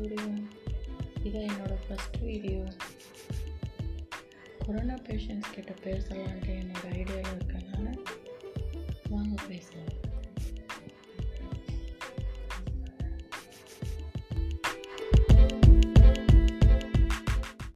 Video இதான் என்னோடய first video corona patients கிட்ட பேசலான்ட்டு என்னோடய ஐடியாவில் இருக்கனால வாங்க பேசலாம்.